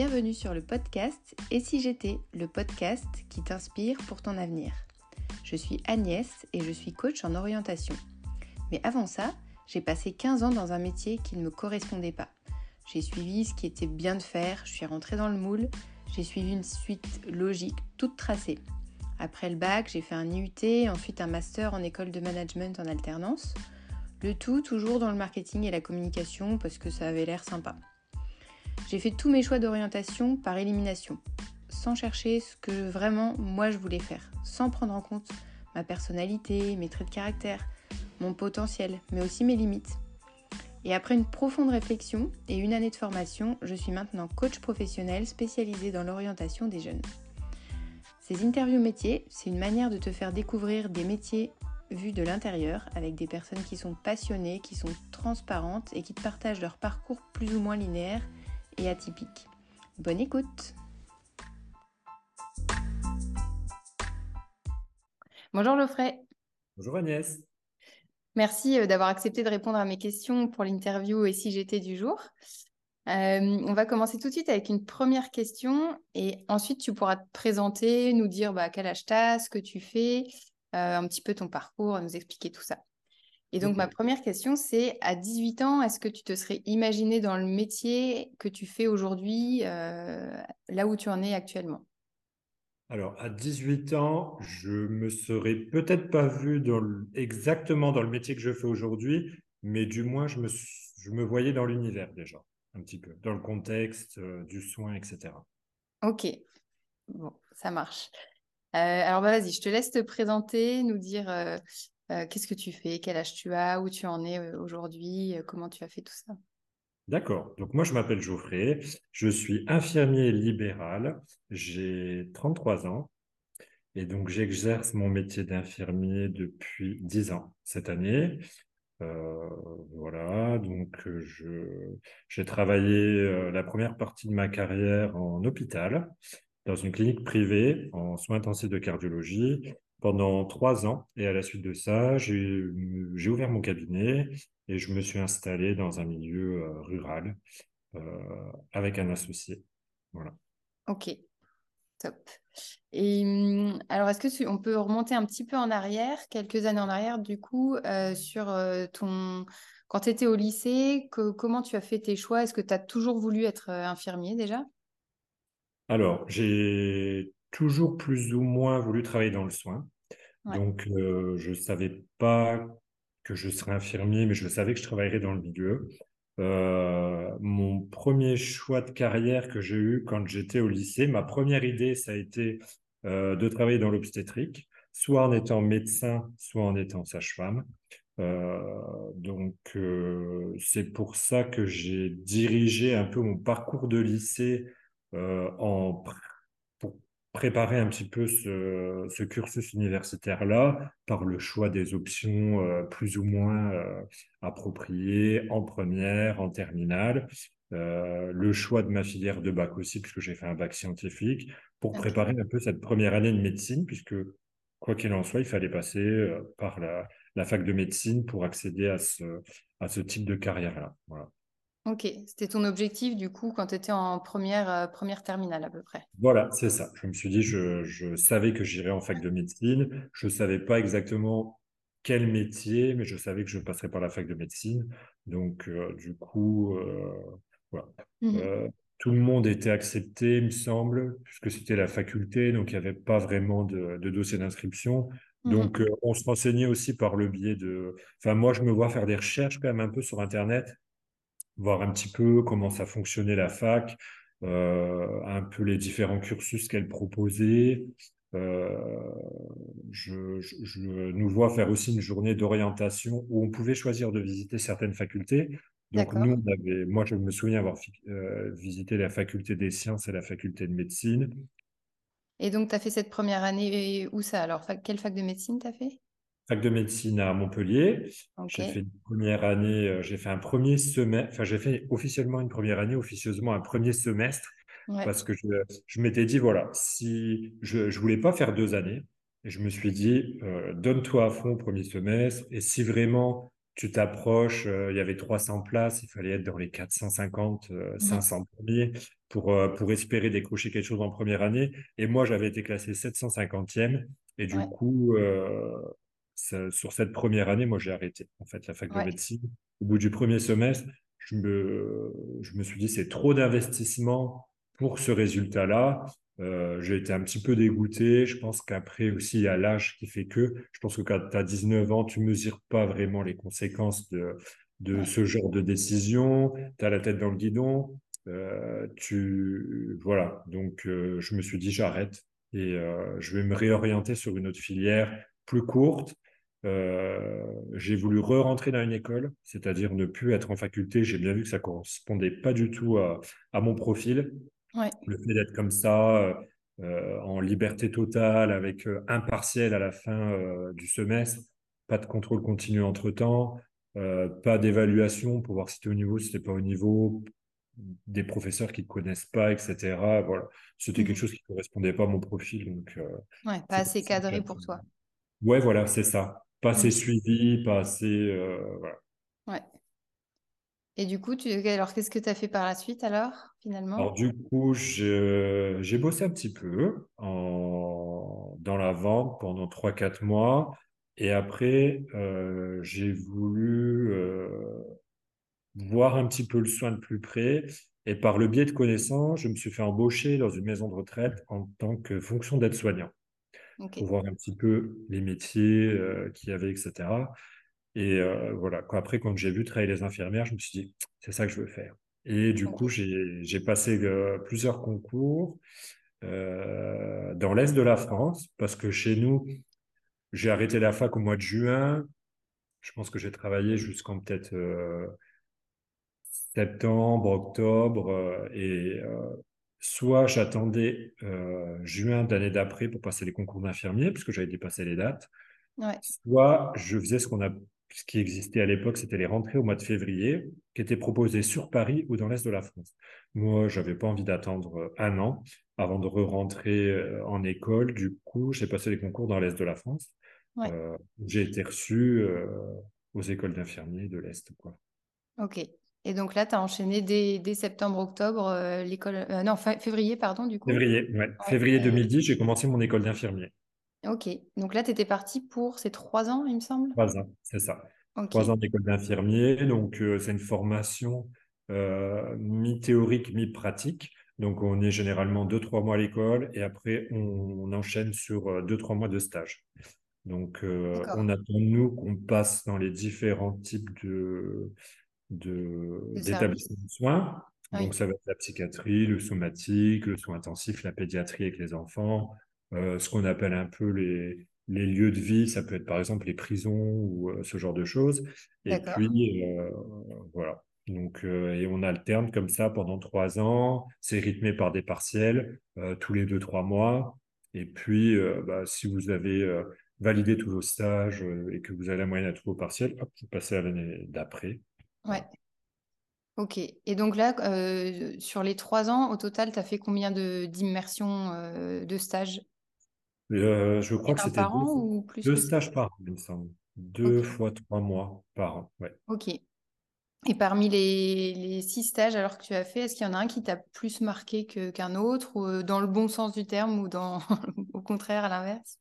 bienvenue sur le podcast Et si j'étais, le podcast qui t'inspire pour ton avenir. Je suis Agnès et je suis coach en orientation. Mais avant ça, j'ai passé 15 ans dans un métier qui ne me correspondait pas. J'ai suivi ce qui était bien de faire, je suis rentrée dans le moule, j'ai suivi une suite logique toute tracée. Après le bac, j'ai fait un IUT, ensuite un master en école de management en alternance. Le tout toujours dans le marketing et la communication parce que ça avait l'air sympa. J'ai fait tous mes choix d'orientation par élimination, sans chercher ce que vraiment moi je voulais faire, sans prendre en compte ma personnalité, mes traits de caractère, mon potentiel, mais aussi mes limites. Et après une profonde réflexion et une année de formation, je suis maintenant coach professionnel spécialisé dans l'orientation des jeunes. Ces interviews métiers, c'est une manière de te faire découvrir des métiers vus de l'intérieur avec des personnes qui sont passionnées, qui sont transparentes et qui te partagent leur parcours plus ou moins linéaire et atypique. Bonne écoute Bonjour Geoffrey. Bonjour Agnès. Merci euh, d'avoir accepté de répondre à mes questions pour l'interview et si j'étais du jour. Euh, on va commencer tout de suite avec une première question et ensuite tu pourras te présenter, nous dire bah, quel âge tu as, ce que tu fais, euh, un petit peu ton parcours, nous expliquer tout ça. Et donc ma première question c'est à 18 ans, est-ce que tu te serais imaginé dans le métier que tu fais aujourd'hui, euh, là où tu en es actuellement? Alors, à 18 ans, je me serais peut-être pas vu exactement dans le métier que je fais aujourd'hui, mais du moins, je me, je me voyais dans l'univers déjà un petit peu, dans le contexte euh, du soin, etc. Ok, bon, ça marche. Euh, alors bah, vas-y, je te laisse te présenter, nous dire euh, qu'est-ce que tu fais, quel âge tu as, où tu en es aujourd'hui, comment tu as fait tout ça? D'accord. Donc moi, je m'appelle Geoffrey, je suis infirmier libéral, j'ai 33 ans. Et donc j'exerce mon métier d'infirmier depuis 10 ans cette année. Euh, voilà, donc euh, j'ai travaillé euh, la première partie de ma carrière en hôpital, dans une clinique privée en soins intensifs de cardiologie pendant trois ans. Et à la suite de ça, j'ai, ouvert mon cabinet et je me suis installé dans un milieu rural avec un associé. Voilà. Ok, top. Et hum, alors, est-ce que on peut remonter un petit peu en arrière, quelques années en arrière, du coup, euh, sur euh, ton. Quand tu étais au lycée, comment tu as fait tes choix? Est-ce que tu as toujours voulu être euh, infirmier déjà? Alors, j'ai toujours plus ou moins voulu travailler dans le soin. Donc, je ne savais pas que je serais infirmier, mais je savais que je travaillerais dans le milieu. Euh, mon premier choix de carrière que j'ai eu quand j'étais au lycée, ma première idée, ça a été euh, de travailler dans l'obstétrique, soit en étant médecin, soit en étant sage-femme. Euh, donc, c'est pour ça que j'ai dirigé un peu mon parcours de lycée en préparer un petit peu ce, cursus universitaire-là par le choix des options euh, plus ou moins euh, appropriées en première, en terminale, euh, le choix de ma filière de bac aussi, puisque j'ai fait un bac scientifique, pour préparer un peu cette première année de médecine, puisque quoi qu'il en soit, il fallait passer par la, la, fac de médecine pour accéder à ce, à ce type de carrière-là. Voilà. Ok, c'était ton objectif du coup quand tu étais en première, euh, première terminale à peu près. Voilà, c'est ça. Je me suis dit, je, je savais que j'irais en fac de médecine. Je ne savais pas exactement quel métier, mais je savais que je passerais par la fac de médecine. Donc, euh, du coup, euh, voilà. Mmh tout le monde était accepté, il me semble, puisque c'était la faculté, donc il n'y avait pas vraiment de, de dossier d'inscription. Mmh donc, on se renseignait aussi par le biais de... Enfin, moi, je me vois faire des recherches quand même un peu sur Internet voir un petit peu comment ça fonctionnait la fac, euh, un peu les différents cursus qu'elle proposait. Euh, je, nous vois faire aussi une journée d'orientation où on pouvait choisir de visiter certaines facultés. Donc nous, on avait, moi je me souviens avoir euh, visité la faculté des sciences et la faculté de médecine. Et donc tu as fait cette première année où ça? Alors, quelle fac de médecine tu as fait? Fac de médecine à Montpellier. J'ai fait une première année, euh, j'ai fait un premier semestre, enfin j'ai fait officiellement une première année, officieusement un premier semestre, parce que je, je m'étais dit, voilà, si je ne voulais pas faire deux années, et je me suis dit, euh, donne-toi à fond au premier semestre, et si vraiment tu t'approches, il y avait 300 places, il fallait être dans les 450, 500 premiers pour, pour espérer décrocher quelque chose en première année. Et moi, j'avais été classé 750e. Et du coup, sur cette première année, moi, j'ai arrêté, en fait, la fac de médecine. Au bout du premier semestre, je me, je me suis dit, c'est trop d'investissement pour ce résultat-là. Euh, j'ai été un petit peu dégoûté. Je pense qu'après aussi, il y a l'âge qui fait que, je pense que quand tu as 19 ans, tu ne mesures pas vraiment les conséquences de, de ce genre de décision. Tu as la tête dans le guidon. Euh, tu, voilà. Donc, euh, je me suis dit, j'arrête et je vais me réorienter sur une autre filière plus courte euh, j'ai voulu re-rentrer dans une école, c'est-à-dire ne plus être en faculté. J'ai bien vu que ça correspondait pas du tout à, mon profil. Le fait d'être comme ça, euh, euh, en liberté totale, avec un partiel à la fin du semestre, pas de contrôle continu entre-temps, pas d'évaluation pour voir si tu es au niveau, si tu pas au niveau, des professeurs qui ne connaissent pas, etc. Voilà. C'était quelque mmh. chose qui ne correspondait pas à mon profil. Donc, ouais, pas assez cadré pour toi. Ouais, voilà, c'est ça. Pas assez suivi, pas assez. Euh, voilà. Ouais. Et du coup, tu... alors qu'est-ce que tu as fait par la suite alors, finalement? Alors, du coup, j'ai bossé un petit peu en... dans la vente pendant 3-4 mois. Et après, euh, j'ai voulu euh, voir un petit peu le soin de plus près. Et par le biais de connaissances, je me suis fait embaucher dans une maison de retraite en tant que fonction d'aide-soignant pour voir un petit peu les métiers euh, qu'il y avait, etc. Et euh, voilà, après, quand j'ai vu travailler les infirmières, je me suis dit, c'est ça que je veux faire. Et du coup, j'ai passé euh, plusieurs concours dans l'Est de la France, parce que chez nous, j'ai arrêté la fac au mois de juin. Je pense que j'ai travaillé jusqu'en peut-être septembre, octobre, et soit j'attendais euh, juin d'année d'après pour passer les concours d'infirmier, puisque j'avais dépassé les dates. Soit je faisais ce qu'on a, ce qui existait à l'époque, c'était les rentrées au mois de février, qui étaient proposées sur Paris ou dans l'est de la France. Moi, j'avais pas envie d'attendre euh, un an avant de re-rentrer euh, en école. Du coup, j'ai passé les concours dans l'est de la France. j'ai été reçu aux écoles d'infirmiers de l'est, quoi. Ok. Et donc là, tu as enchaîné dès, septembre-octobre euh, l'école. Euh, non, février, pardon, du coup. Février, ouais. Février 2010, j'ai commencé mon école d'infirmier. Ok. Donc là, tu étais parti pour ces trois ans, il me semble? Trois ans, c'est ça. Trois ans d'école d'infirmier. Donc, euh, c'est une formation mi-théorique, mi-pratique. Donc, on est généralement deux, trois mois à l'école et après, on, enchaîne sur deux, trois mois de stage. Donc, on attend, nous, qu'on passe dans les différents types de d'établissements de, soins. Donc, ça va être la psychiatrie, le somatique, le soin intensif, la pédiatrie avec les enfants, euh, ce qu'on appelle un peu les, les lieux de vie. Ça peut être par exemple les prisons ou euh, ce genre de choses. Et puis, euh, voilà. Donc, et on alterne comme ça pendant trois ans. C'est rythmé par des partiels tous les deux, trois mois. Et puis, bah, si vous avez validé tous vos stages et que vous avez la moyenne à tous vos partiels, hop, vous passez à l'année d'après. Ouais. Ok. Et donc là, euh, sur les trois ans, au total, tu as fait combien de d'immersions euh, de stages? Euh, Je crois que c'était par deux, ou plus deux stages par an, il me semble. Deux fois trois mois par an. Ouais. Ok. Et parmi les, les, six stages alors que tu as fait, est-ce qu'il y en a un qui t'a plus marqué qu'un autre, ou dans le bon sens du terme, ou dans au contraire, à l'inverse?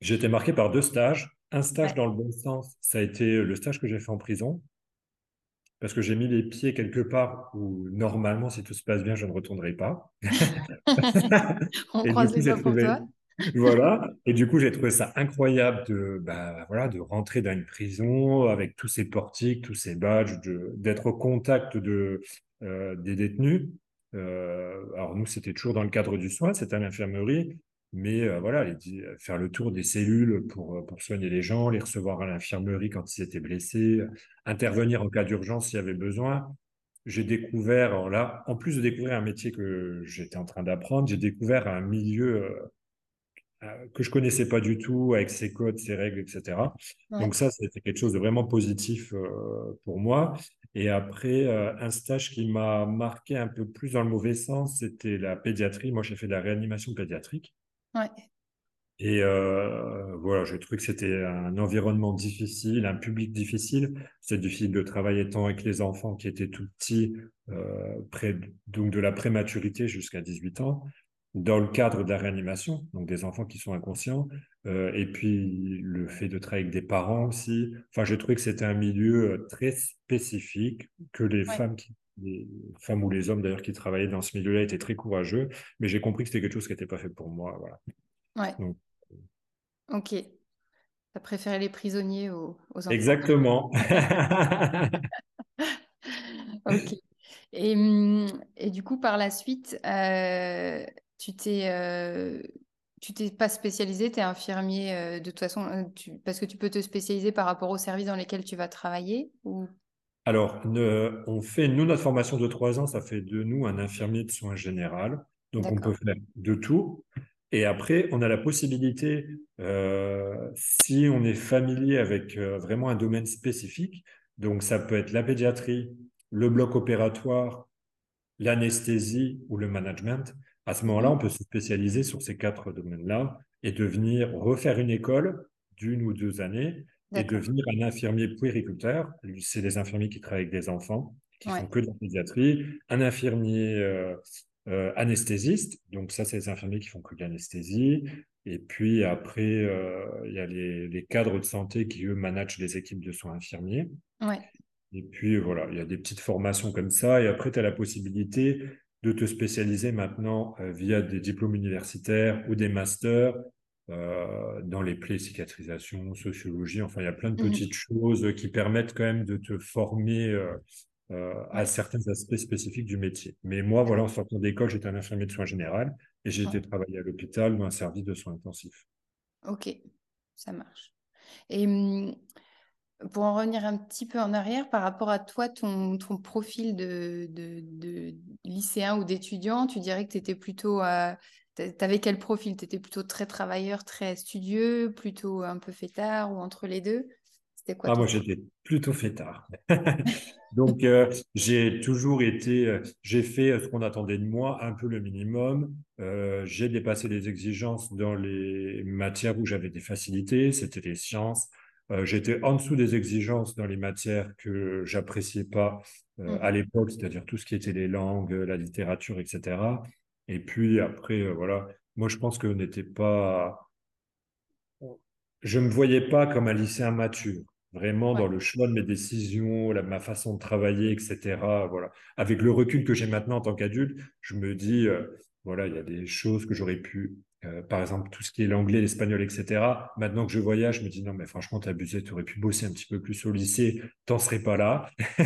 J'ai été marqué par deux stages. Un stage dans le bon sens, ça a été le stage que j'ai fait en prison, parce que j'ai mis les pieds quelque part où normalement, si tout se passe bien, je ne retournerai pas. On croise les doigts pour toi. voilà. Et du coup, j'ai trouvé ça incroyable de, bah, voilà, de rentrer dans une prison avec tous ces portiques, tous ces badges, d'être au contact de, euh, des détenus. Euh, alors nous, c'était toujours dans le cadre du soin, c'était à l'infirmerie mais euh, voilà, faire le tour des cellules pour, pour soigner les gens, les recevoir à l'infirmerie quand ils étaient blessés, intervenir en cas d'urgence s'il y avait besoin. J'ai découvert, là, en plus de découvrir un métier que j'étais en train d'apprendre, j'ai découvert un milieu euh, euh, que je connaissais pas du tout, avec ses codes, ses règles, etc. Donc ça, c'était quelque chose de vraiment positif pour moi. Et après, un stage qui m'a marqué un peu plus dans le mauvais sens, c'était la pédiatrie. Moi, j'ai fait de la réanimation pédiatrique. Et euh, voilà, j'ai trouvé que c'était un environnement difficile, un public difficile. C'était difficile de travailler tant avec les enfants qui étaient tout petits, euh, près, donc de la prématurité jusqu'à 18 ans, dans le cadre de la réanimation, donc des enfants qui sont inconscients, euh, et puis le fait de travailler avec des parents aussi. Enfin, j'ai trouvé que c'était un milieu très spécifique, que les femmes qui les femmes ou les hommes d'ailleurs qui travaillaient dans ce milieu-là étaient très courageux, mais j'ai compris que c'était quelque chose qui n'était pas fait pour moi. Voilà. Ouais. Ok. Tu as préféré les prisonniers aux, enfants. Exactement. ok. Et, hum, et, du coup, par la suite, euh, tu t'es euh, tu t'es pas spécialisé, tu es infirmier euh, de toute façon, parce que tu peux te spécialiser par rapport aux services dans lesquels tu vas travailler ou... Alors, on fait, nous, notre formation de trois ans, ça fait de nous un infirmier de soins général. Donc, on peut faire de tout. Et après, on a la possibilité, si on est familier avec vraiment un domaine spécifique, donc ça peut être la pédiatrie, le bloc opératoire, l'anesthésie ou le management, à ce moment-là, on peut se spécialiser sur ces quatre domaines-là et devenir refaire une école d'une ou deux années et devenir un infirmier puériculteur. C'est des infirmiers qui travaillent avec des enfants, qui font que de la pédiatrie. Un infirmier euh, euh, anesthésiste, donc ça, c'est les infirmiers qui font que de l'anesthésie. Et puis après, euh, il y a les, les, cadres de santé qui, eux, managent les équipes de soins infirmiers. Ouais. Et puis voilà, il y a des petites formations comme ça. Et après, tu as la possibilité de te spécialiser maintenant via des diplômes universitaires ou des masters euh, dans les plaies, cicatrisation, sociologie. Enfin, il y a plein de mmh petites choses qui permettent quand même de te former euh, à certains aspects spécifiques du métier. Mais moi, voilà, en sortant d'école, j'étais un infirmier de soins généraux et j'ai été travailler à l'hôpital dans un service de soins intensifs. Ok, ça marche. Et mmh, pour en revenir un petit peu en arrière, par rapport à toi, ton, ton profil de, de, lycéen ou d'étudiant, tu dirais que tu étais plutôt. tu avais quel profil? Tu étais plutôt très travailleur, très studieux, plutôt un peu fêtard ou entre les deux? C'était quoi Ah, moi, j'étais plutôt fêtard. Donc, euh, j'ai toujours été. Euh, j'ai fait ce qu'on attendait de moi, un peu le minimum. Euh, j'ai dépassé les exigences dans les matières où j'avais des facilités, c'était les sciences euh, j'étais en dessous des exigences dans les matières que j'appréciais pas euh, à mmh. l'époque, c'est-à-dire tout ce qui était les langues, la littérature, etc. Et puis après, euh, voilà, moi je pense que n'était pas, je me voyais pas comme un lycéen mature, vraiment dans le choix de mes décisions, la, ma façon de travailler, etc. Voilà, avec le recul que j'ai maintenant en tant qu'adulte, je me dis, voilà, il y a des choses que j'aurais pu euh, par exemple, tout ce qui est l'anglais, l'espagnol, etc. Maintenant que je voyage, je me dis non, mais franchement, t'as abusé, tu aurais pu bosser un petit peu plus au lycée, t'en serais pas là.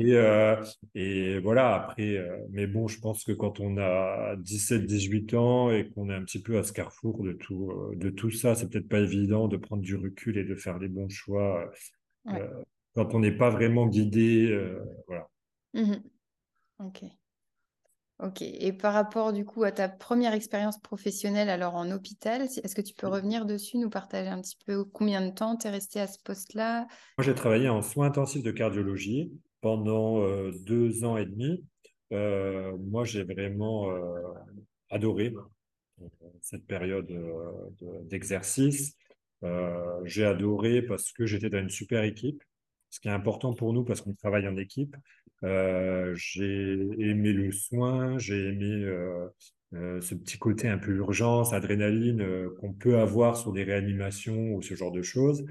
et, euh, et, voilà, après, euh, mais bon, je pense que quand on a 17, 18 ans et qu'on est un petit peu à ce carrefour de tout, de tout ça, c'est peut-être pas évident de prendre du recul et de faire les bons choix quand on n'est pas vraiment guidé. voilà. Mmh ok. Ok. Et par rapport du coup à ta première expérience professionnelle alors en hôpital, est-ce que tu peux revenir dessus, nous partager un petit peu combien de temps tu es resté à ce poste-là? Moi, j'ai travaillé en soins intensifs de cardiologie pendant euh, deux ans et demi. Euh, moi, j'ai vraiment euh, adoré cette période d'exercice. j'ai adoré parce que j'étais dans une super équipe ce qui est important pour nous parce qu'on travaille en équipe. Euh, j'ai aimé le soin, j'ai aimé euh, euh, ce petit côté un peu urgence, adrénaline qu'on peut avoir sur des réanimations ou ce genre de choses.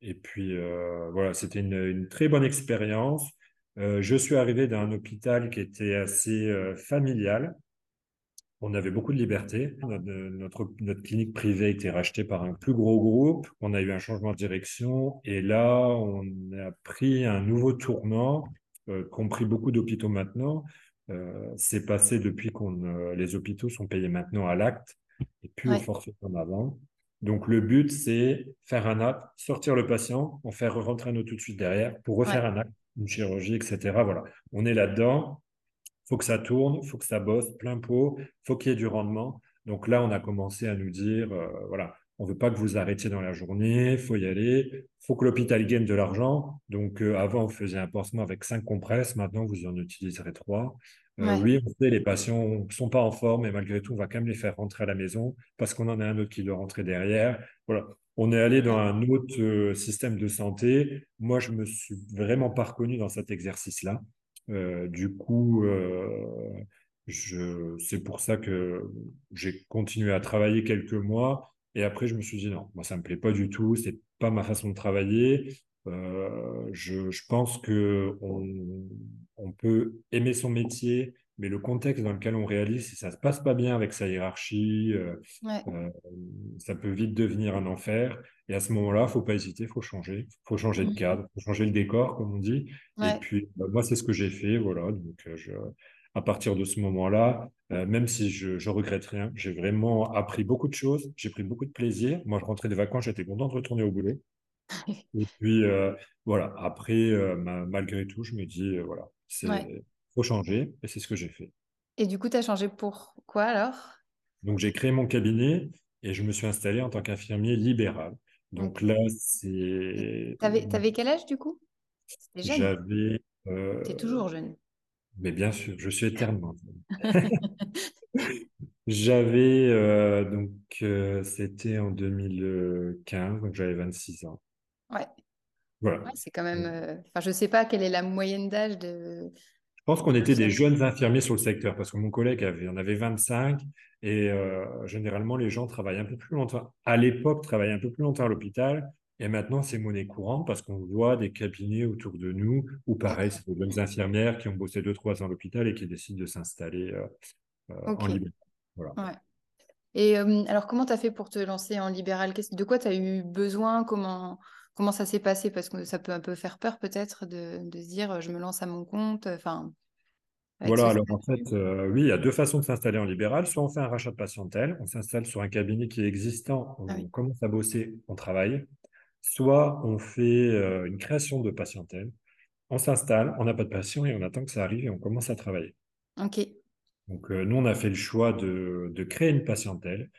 et puis voilà, c'était une, très bonne expérience. je suis arrivé d'un hôpital qui était assez familial on avait beaucoup de liberté. Notre, notre, clinique privée a été rachetée par un plus gros groupe. On a eu un changement de direction. Et là, on a pris un nouveau tournant, euh, compris beaucoup d'hôpitaux maintenant. Euh, c'est passé depuis qu'on euh, les hôpitaux sont payés maintenant à l'acte et plus au forfait comme avant. Donc le but, c'est faire un acte, sortir le patient, en faire rentrer un autre tout de suite derrière pour refaire un acte, une chirurgie, etc. Voilà, on est là-dedans faut que ça tourne, faut que ça bosse plein pot, faut qu'il y ait du rendement. Donc là, on a commencé à nous dire, euh, voilà, on veut pas que vous arrêtiez dans la journée, faut y aller, faut que l'hôpital gagne de l'argent. Donc euh, avant, vous faisiez un pansement avec cinq compresses, maintenant vous en utiliserez trois. oui, on sait, les patients ne sont pas en forme, mais malgré tout, on va quand même les faire rentrer à la maison parce qu'on en a un autre qui doit rentrer derrière. Voilà. On est allé dans un autre système de santé. Moi, je me suis vraiment pas reconnu dans cet exercice-là. Du coup, c'est pour ça que j'ai continué à travailler quelques mois. Et après, je me suis dit non, moi, ça me plaît pas du tout. C'est pas ma façon de travailler. Euh, je, je, pense que on, on, peut aimer son métier, mais le contexte dans lequel on réalise, si ça se passe pas bien avec sa hiérarchie, euh, euh, ça peut vite devenir un enfer. Et à ce moment-là, faut pas hésiter, faut changer, faut changer de mmh. cadre, faut changer le décor, comme on dit. Et puis, bah, moi, c'est ce que j'ai fait, voilà. Donc, je, à partir de ce moment-là, même si je, je regrette rien, j'ai vraiment appris beaucoup de choses, j'ai pris beaucoup de plaisir. Moi, je rentrais des vacances, j'étais content de retourner au boulot. Et puis, euh, voilà, après, euh, malgré tout, je me dis, euh, voilà, c'est faut changer, et c'est ce que j'ai fait. Et du coup, tu as changé pour quoi alors? Donc, j'ai créé mon cabinet et je me suis installé en tant qu'infirmier libéral. Donc là, c'est. Tu avais, quel âge du coup? J'avais. Tu es toujours jeune. Mais bien sûr, je suis éternellement jeune. J'avais, donc, c'était en 2015, donc j'avais 26 ans. Ouais. Voilà. c'est quand même. Euh, enfin, je ne sais pas quelle est la moyenne d'âge de. Je pense qu'on était des jeunes infirmiers sur le secteur parce que mon collègue avait, en avait 25 et euh, généralement les gens travaillent un peu plus longtemps. À l'époque, travaillaient un peu plus longtemps à l'hôpital et maintenant c'est monnaie courante parce qu'on voit des cabinets autour de nous où pareil, c'est des jeunes infirmières qui ont bossé 2-3 ans à l'hôpital et qui décident de s'installer euh, en libéral. Voilà. Ouais. Et alors, comment tu as fait pour te lancer en libéral? De quoi tu as eu besoin? Comment Comment ça s'est passé? Parce que ça peut un peu faire peur peut-être de, se dire je me lance à mon compte. Enfin, voilà, alors en fait, euh, oui, il y a deux façons de s'installer en libéral. Soit on fait un rachat de patientèle, on s'installe sur un cabinet qui est existant, on ah commence à bosser, on travaille. Soit on fait euh, une création de patientèle, on s'installe, on n'a pas de patient et on attend que ça arrive et on commence à travailler. Ok. Donc euh, nous, on a fait le choix de, de créer une patientèle.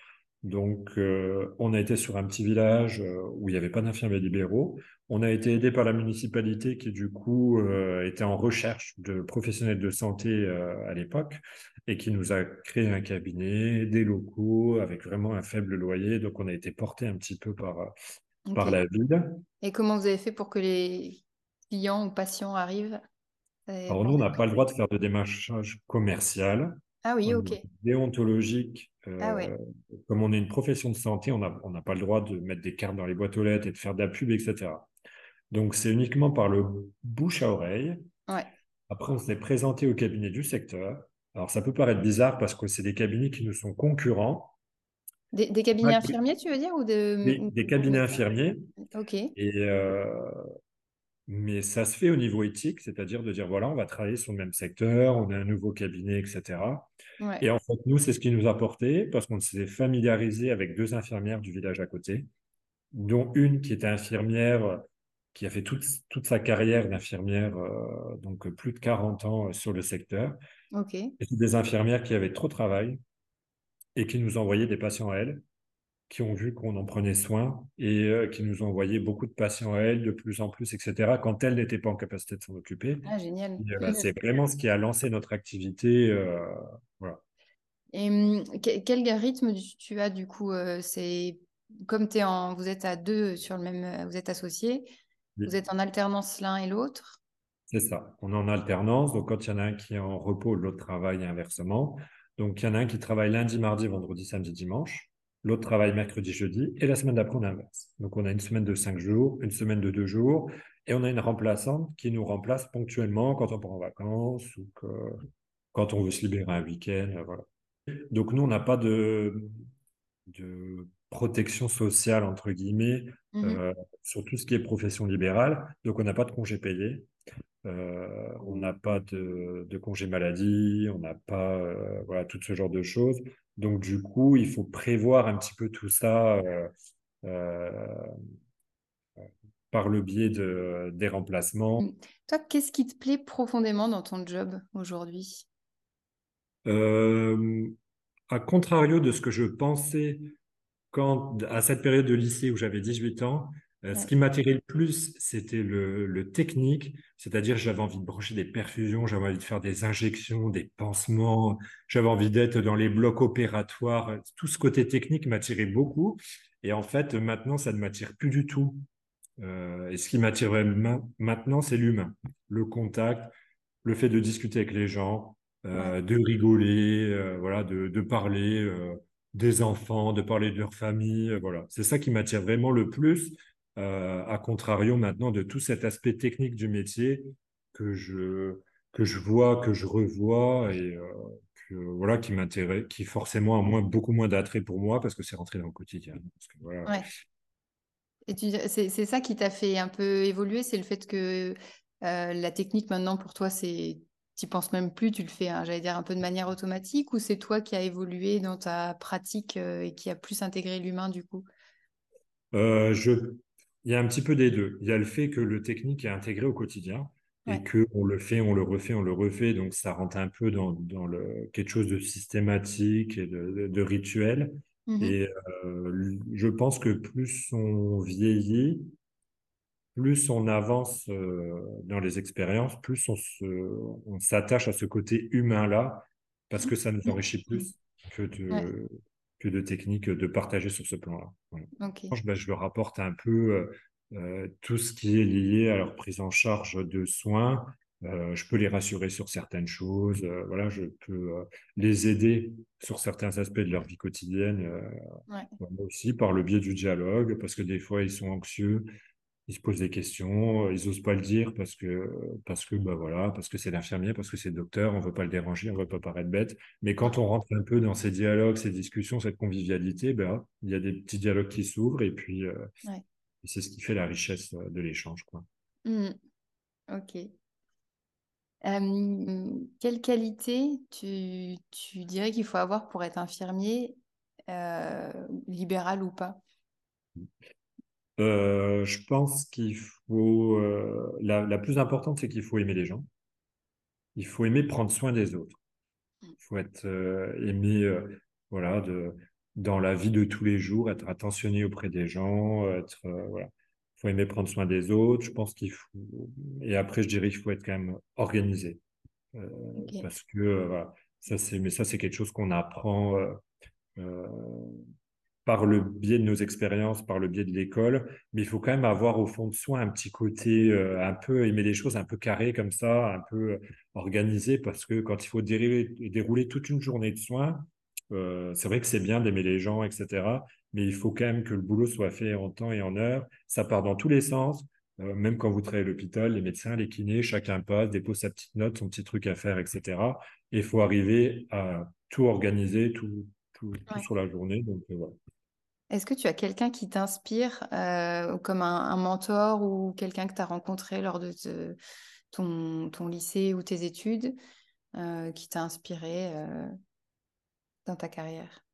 Donc, euh, on a été sur un petit village euh, où il n'y avait pas d'infirmiers libéraux. On a été aidé par la municipalité qui, du coup, euh, était en recherche de professionnels de santé à l'époque et qui nous a créé un cabinet, des locaux avec vraiment un faible loyer. Donc, on a été porté un petit peu par, par la ville. Et comment vous avez fait pour que les clients ou patients arrivent? Alors, nous, on n'a pas le droit de faire de démarchage commercial. Ah oui, ok. Déontologique, ah euh, comme on est une profession de santé, on n'a pas le droit de mettre des cartes dans les boîtes aux lettres et de faire de la pub, etc. Donc, c'est uniquement par le bouche à oreille. Après, on s'est présenté au cabinet du secteur. Alors, ça peut paraître bizarre parce que c'est des cabinets qui nous sont concurrents. Des, cabinets infirmiers, tu veux dire ou de... des, cabinets infirmiers. Ok. Et, euh, mais ça se fait au niveau éthique, c'est-à-dire de dire voilà, on va travailler sur le même secteur, on a un nouveau cabinet, etc. Et en fait, nous, c'est ce qui nous a porté parce qu'on s'est familiarisé avec deux infirmières du village à côté, dont une qui était infirmière, qui a fait toute, toute sa carrière d'infirmière, euh, donc plus de 40 ans euh, sur le secteur. Et c'est des infirmières qui avaient trop de travail et qui nous envoyaient des patients à elles qui ont vu qu'on en prenait soin et euh, qui nous ont envoyé beaucoup de patients à elles de plus en plus, etc., quand elles n'étaient pas en capacité de s'en occuper. Ah, génial. Euh, c'est vraiment ce qui a lancé notre activité. Euh, voilà. Et hum, quel rythme tu as du coup C'est comme es en, vous êtes à deux sur le même, vous êtes associés, vous êtes en alternance l'un et l'autre? C'est ça. On est en alternance. Donc quand il y en a un qui est en repos, l'autre travaille inversement. Donc il y en a un qui travaille lundi, mardi, vendredi, samedi, dimanche l'autre travaille mercredi, jeudi, et la semaine d'après, on inverse. Donc, on a une semaine de cinq jours, une semaine de deux jours, et on a une remplaçante qui nous remplace ponctuellement quand on part en vacances ou que, quand on veut se libérer un week-end. Euh, voilà. Donc, nous, on n'a pas de, de protection sociale, entre guillemets, mmh euh, sur tout ce qui est profession libérale. Donc, on n'a pas de congé payé. Euh, on n'a pas de, de, congé maladie, on n'a pas voilà, tout ce genre de choses. Donc, du coup, il faut prévoir un petit peu tout ça euh, euh, par le biais de, des remplacements. Mmh. Toi, qu'est-ce qui te plaît profondément dans ton job aujourd'hui? Euh, À contrario de ce que je pensais quand, à cette période de lycée où j'avais 18 ans, Euh, ce qui m'attirait le plus, c'était le, technique, c'est-à-dire j'avais envie de brancher des perfusions, j'avais envie de faire des injections, des pansements, j'avais envie d'être dans les blocs opératoires. Tout ce côté technique m'attirait beaucoup. Et en fait, maintenant, ça ne m'attire plus du tout. Euh, et ce qui m'attire maintenant, c'est l'humain, le contact, le fait de discuter avec les gens, euh, de rigoler, voilà, de, de parler des enfants, de parler de leur famille. voilà, c'est ça qui m'attire vraiment le plus à contrario maintenant de tout cet aspect technique du métier que je, que je vois, que je revois et euh, que, voilà, qui m'intéresse, qui forcément a moins, beaucoup moins d'attrait pour moi parce que c'est rentré dans le quotidien. ouais. Et c'est ça qui t'a fait un peu évoluer, c'est le fait que euh, la technique maintenant pour toi, c'est tu penses même plus, tu le fais, hein, j'allais dire un peu de manière automatique, ou c'est toi qui as évolué dans ta pratique et qui a plus intégré l'humain du coup? Je il y a un petit peu des deux. Il y a le fait que le technique est intégré au quotidien et que on le fait, on le refait, on le refait. Donc, ça rentre un peu dans, dans le, quelque chose de systématique et de, de, rituel. Mmh et euh, je pense que plus on vieillit, plus on avance euh, dans les expériences, plus on, s'attache à ce côté humain-là, parce que ça nous enrichit plus que de, de techniques de partager sur ce plan-là. Ben, je leur apporte un peu euh, euh, tout ce qui est lié à leur prise en charge de soins. Euh, je peux les rassurer sur certaines choses. voilà, je peux les aider sur certains aspects de leur vie quotidienne, aussi par le biais du dialogue, parce que des fois ils sont anxieux, ils se posent des questions, ils osent pas le dire parce que parce que bah voilà, parce que c'est l'infirmier, parce que c'est le docteur, on veut pas le déranger, on veut pas paraître bête. Mais quand on rentre un peu dans ces dialogues, ces discussions, cette convivialité, ben il y a des petits dialogues qui s'ouvrent et puis euh, c'est ce qui fait la richesse euh, de l'échange, quoi. Mmh. Ok. quelle qualité tu, tu dirais qu'il faut avoir pour être infirmier, euh, libéral ou pas? Euh, je pense qu'il faut. Euh, la, la, plus importante, c'est qu'il faut aimer les gens. Il faut aimer prendre soin des autres. Il faut être euh, aimé, voilà, de, dans la vie de tous les jours, être attentionné auprès des gens, être voilà. Il faut aimer prendre soin des autres. Je pense qu'il faut. Et après, je dirais qu'il faut être quand même organisé, parce que voilà, ça c'est. Mais ça, c'est quelque chose qu'on apprend par le biais de nos expériences, par le biais de l'école, mais il faut quand même avoir au fond de soi un petit côté, euh, un peu aimer les choses un peu carré comme ça, un peu organisé, parce que quand il faut dérouler, toute une journée de soins, euh, c'est vrai que c'est bien d'aimer les gens, etc., mais il faut quand même que le boulot soit fait en temps et en heure. Ça part dans tous les sens. Euh, même quand vous travaillez à l'hôpital, les médecins, les kinés, chacun passe, dépose sa petite note, son petit truc à faire, etc. Et il faut arriver à tout organiser, tout, tout, sur la journée. Donc, voilà. Est-ce que tu as quelqu'un qui t'inspire euh, comme un, mentor ou quelqu'un que tu as rencontré lors de ton, lycée ou tes études euh, qui t'a inspiré euh, dans ta carrière?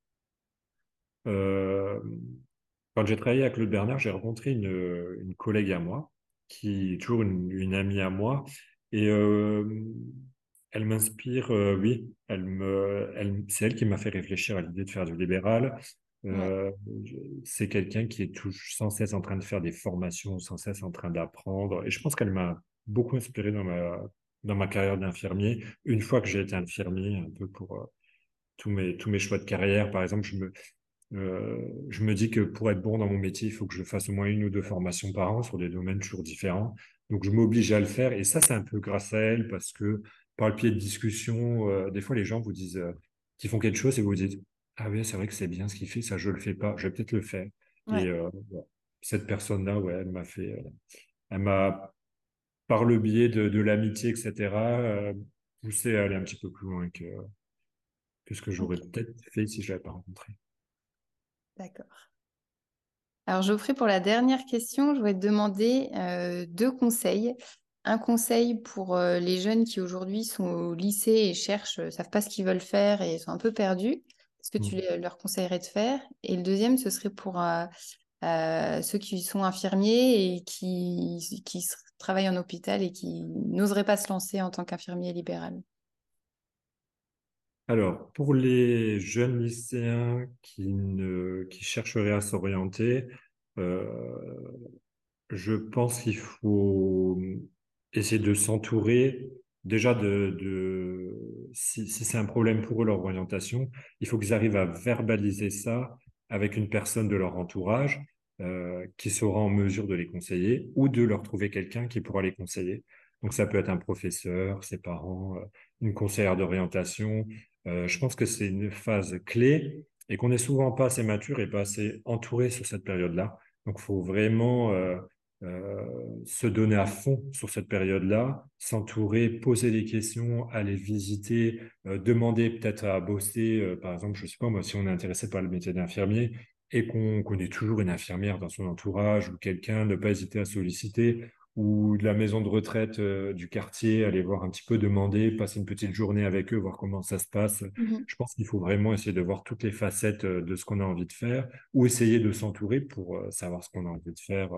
Quand j'ai travaillé avec Claude Bernard, j'ai rencontré une, collègue à moi, qui est toujours une, amie à moi, et elle m'inspire, oui, elle me, c'est elle qui m'a fait réfléchir à l'idée de faire du libéral. Euh, c'est quelqu'un qui est tout, sans cesse en train de faire des formations, sans cesse en train d'apprendre. Et je pense qu'elle m'a beaucoup inspiré dans ma, dans ma carrière d'infirmier. Une fois que j'ai été infirmier, un peu pour euh, tous, mes, tous mes choix de carrière, par exemple, je me, euh, je me dis que pour être bon dans mon métier, il faut que je fasse au moins une ou deux formations par an sur des domaines toujours différents. Donc, je m'oblige à le faire. Et ça, c'est un peu grâce à elle parce que par le pied de discussion, des fois, les gens vous disent qu'ils font quelque chose et vous vous dites ah oui, c'est vrai que c'est bien ce qu'il fait, ça je le fais pas, je vais peut-être le faire. Et euh, cette personne-là, ouais, elle m'a fait, euh, elle m'a, par le biais de, de l'amitié, etc., euh, poussé à aller un petit peu plus loin que, que ce que j'aurais peut-être fait si je l'avais pas rencontré. D'accord. Alors Geoffrey, pour la dernière question, je vais te demander deux conseils. Un conseil pour les jeunes qui aujourd'hui sont au lycée et cherchent, ne savent pas ce qu'ils veulent faire et sont un peu perdus ce que tu mmh. leur conseillerais de faire? Et le deuxième, ce serait pour euh, euh, ceux qui sont infirmiers et qui, qui travaillent en hôpital et qui n'oseraient pas se lancer en tant qu'infirmier libéral. Alors, pour les jeunes lycéens qui, ne, qui chercheraient à s'orienter, euh, je pense qu'il faut essayer de s'entourer. Déjà, de, si, c'est un problème pour eux, leur orientation, il faut qu'ils arrivent à verbaliser ça avec une personne de leur entourage euh, qui sera en mesure de les conseiller ou de leur trouver quelqu'un qui pourra les conseiller. Donc, ça peut être un professeur, ses parents, euh, une conseillère d'orientation. Euh, je pense que c'est une phase clé et qu'on n'est souvent pas assez mature et pas assez entouré sur cette période-là. Donc, il faut vraiment se donner à fond sur cette période-là, s'entourer, poser des questions, aller visiter, euh, demander peut-être à bosser, euh, par exemple, je sais pas moi, si on est intéressé par le métier d'infirmier et qu'on connaît toujours une infirmière dans son entourage ou quelqu'un, ne pas hésiter à solliciter ou de la maison de retraite du quartier, aller voir un petit peu, demander, passer une petite journée avec eux, voir comment ça se passe. Mmh je pense qu'il faut vraiment essayer de voir toutes les facettes de ce qu'on a envie de faire ou essayer de s'entourer pour savoir ce qu'on a envie de faire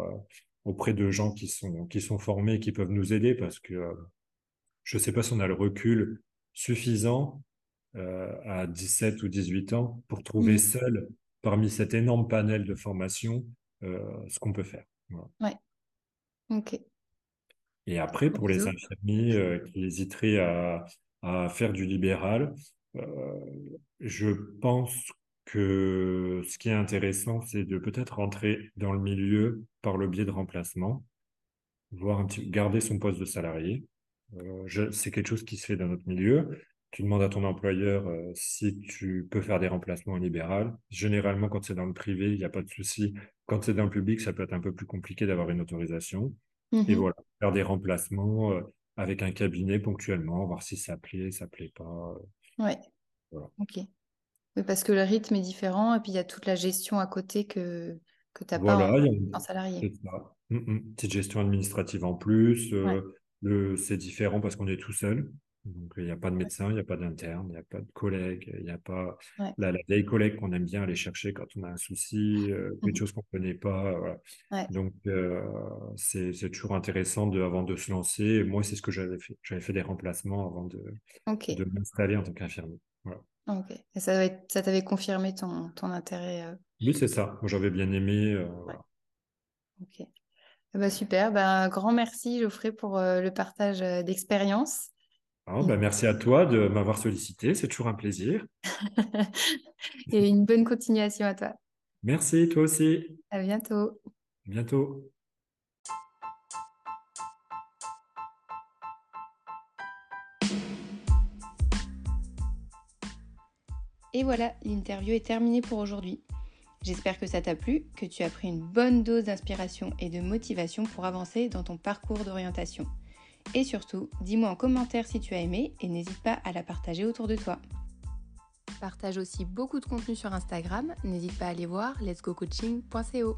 auprès de gens qui sont, qui sont formés, qui peuvent nous aider, parce que euh, je ne sais pas si on a le recul suffisant euh, à 17 ou 18 ans pour trouver mmh. seul, parmi cet énorme panel de formation, euh, ce qu'on peut faire. Ouais. Ok. Et après, pour les infirmiers qui hésiteraient à, à, faire du libéral, je pense que ce qui est intéressant, c'est de peut-être rentrer dans le milieu par le biais de remplacement, voir un petit, garder son poste de salarié. Euh, c'est quelque chose qui se fait dans notre milieu. Tu demandes à ton employeur euh, si tu peux faire des remplacements en libéral. Généralement, quand c'est dans le privé, il n'y a pas de souci. Quand c'est dans le public, ça peut être un peu plus compliqué d'avoir une autorisation. Et mmh voilà, faire des remplacements euh, avec un cabinet ponctuellement, voir si ça plaît, ça plaît pas. Ouais. Voilà. Ok. Oui, parce que le rythme est différent et puis il y a toute la gestion à côté que, que tu n'as pas en, salarié. Mmh, mmh. Petite gestion administrative en plus. Euh, c'est différent parce qu'on est tout seul. Donc, il n'y a pas de médecin, il n'y a pas d'interne, il n'y a pas de collègue, il n'y a pas la, vieille collègue qu'on aime bien aller chercher quand on a un souci, euh, quelque mmh chose qu'on ne connaît pas. Donc, euh, c'est toujours intéressant de, avant de se lancer. Moi, c'est ce que j'avais fait. J'avais fait des remplacements avant de, de m'installer en tant qu'infirmier. Voilà. Ok. Et ça, ça t'avait confirmé ton, ton intérêt euh, Oui, c'est ça. J'avais bien aimé. Euh, ok. Eh ben, super. Ben, grand merci, Geoffrey, pour euh, le partage d'expérience. Ah, ben, merci à toi de m'avoir sollicité. C'est toujours un plaisir. Et une bonne continuation à toi. Merci, toi aussi. À bientôt. À bientôt. Et voilà, l'interview est terminée pour aujourd'hui. J'espère que ça t'a plu, que tu as pris une bonne dose d'inspiration et de motivation pour avancer dans ton parcours d'orientation. Et surtout, dis-moi en commentaire si tu as aimé et n'hésite pas à la partager autour de toi. Partage aussi beaucoup de contenu sur Instagram, n'hésite pas à aller voir letsgocoaching.co.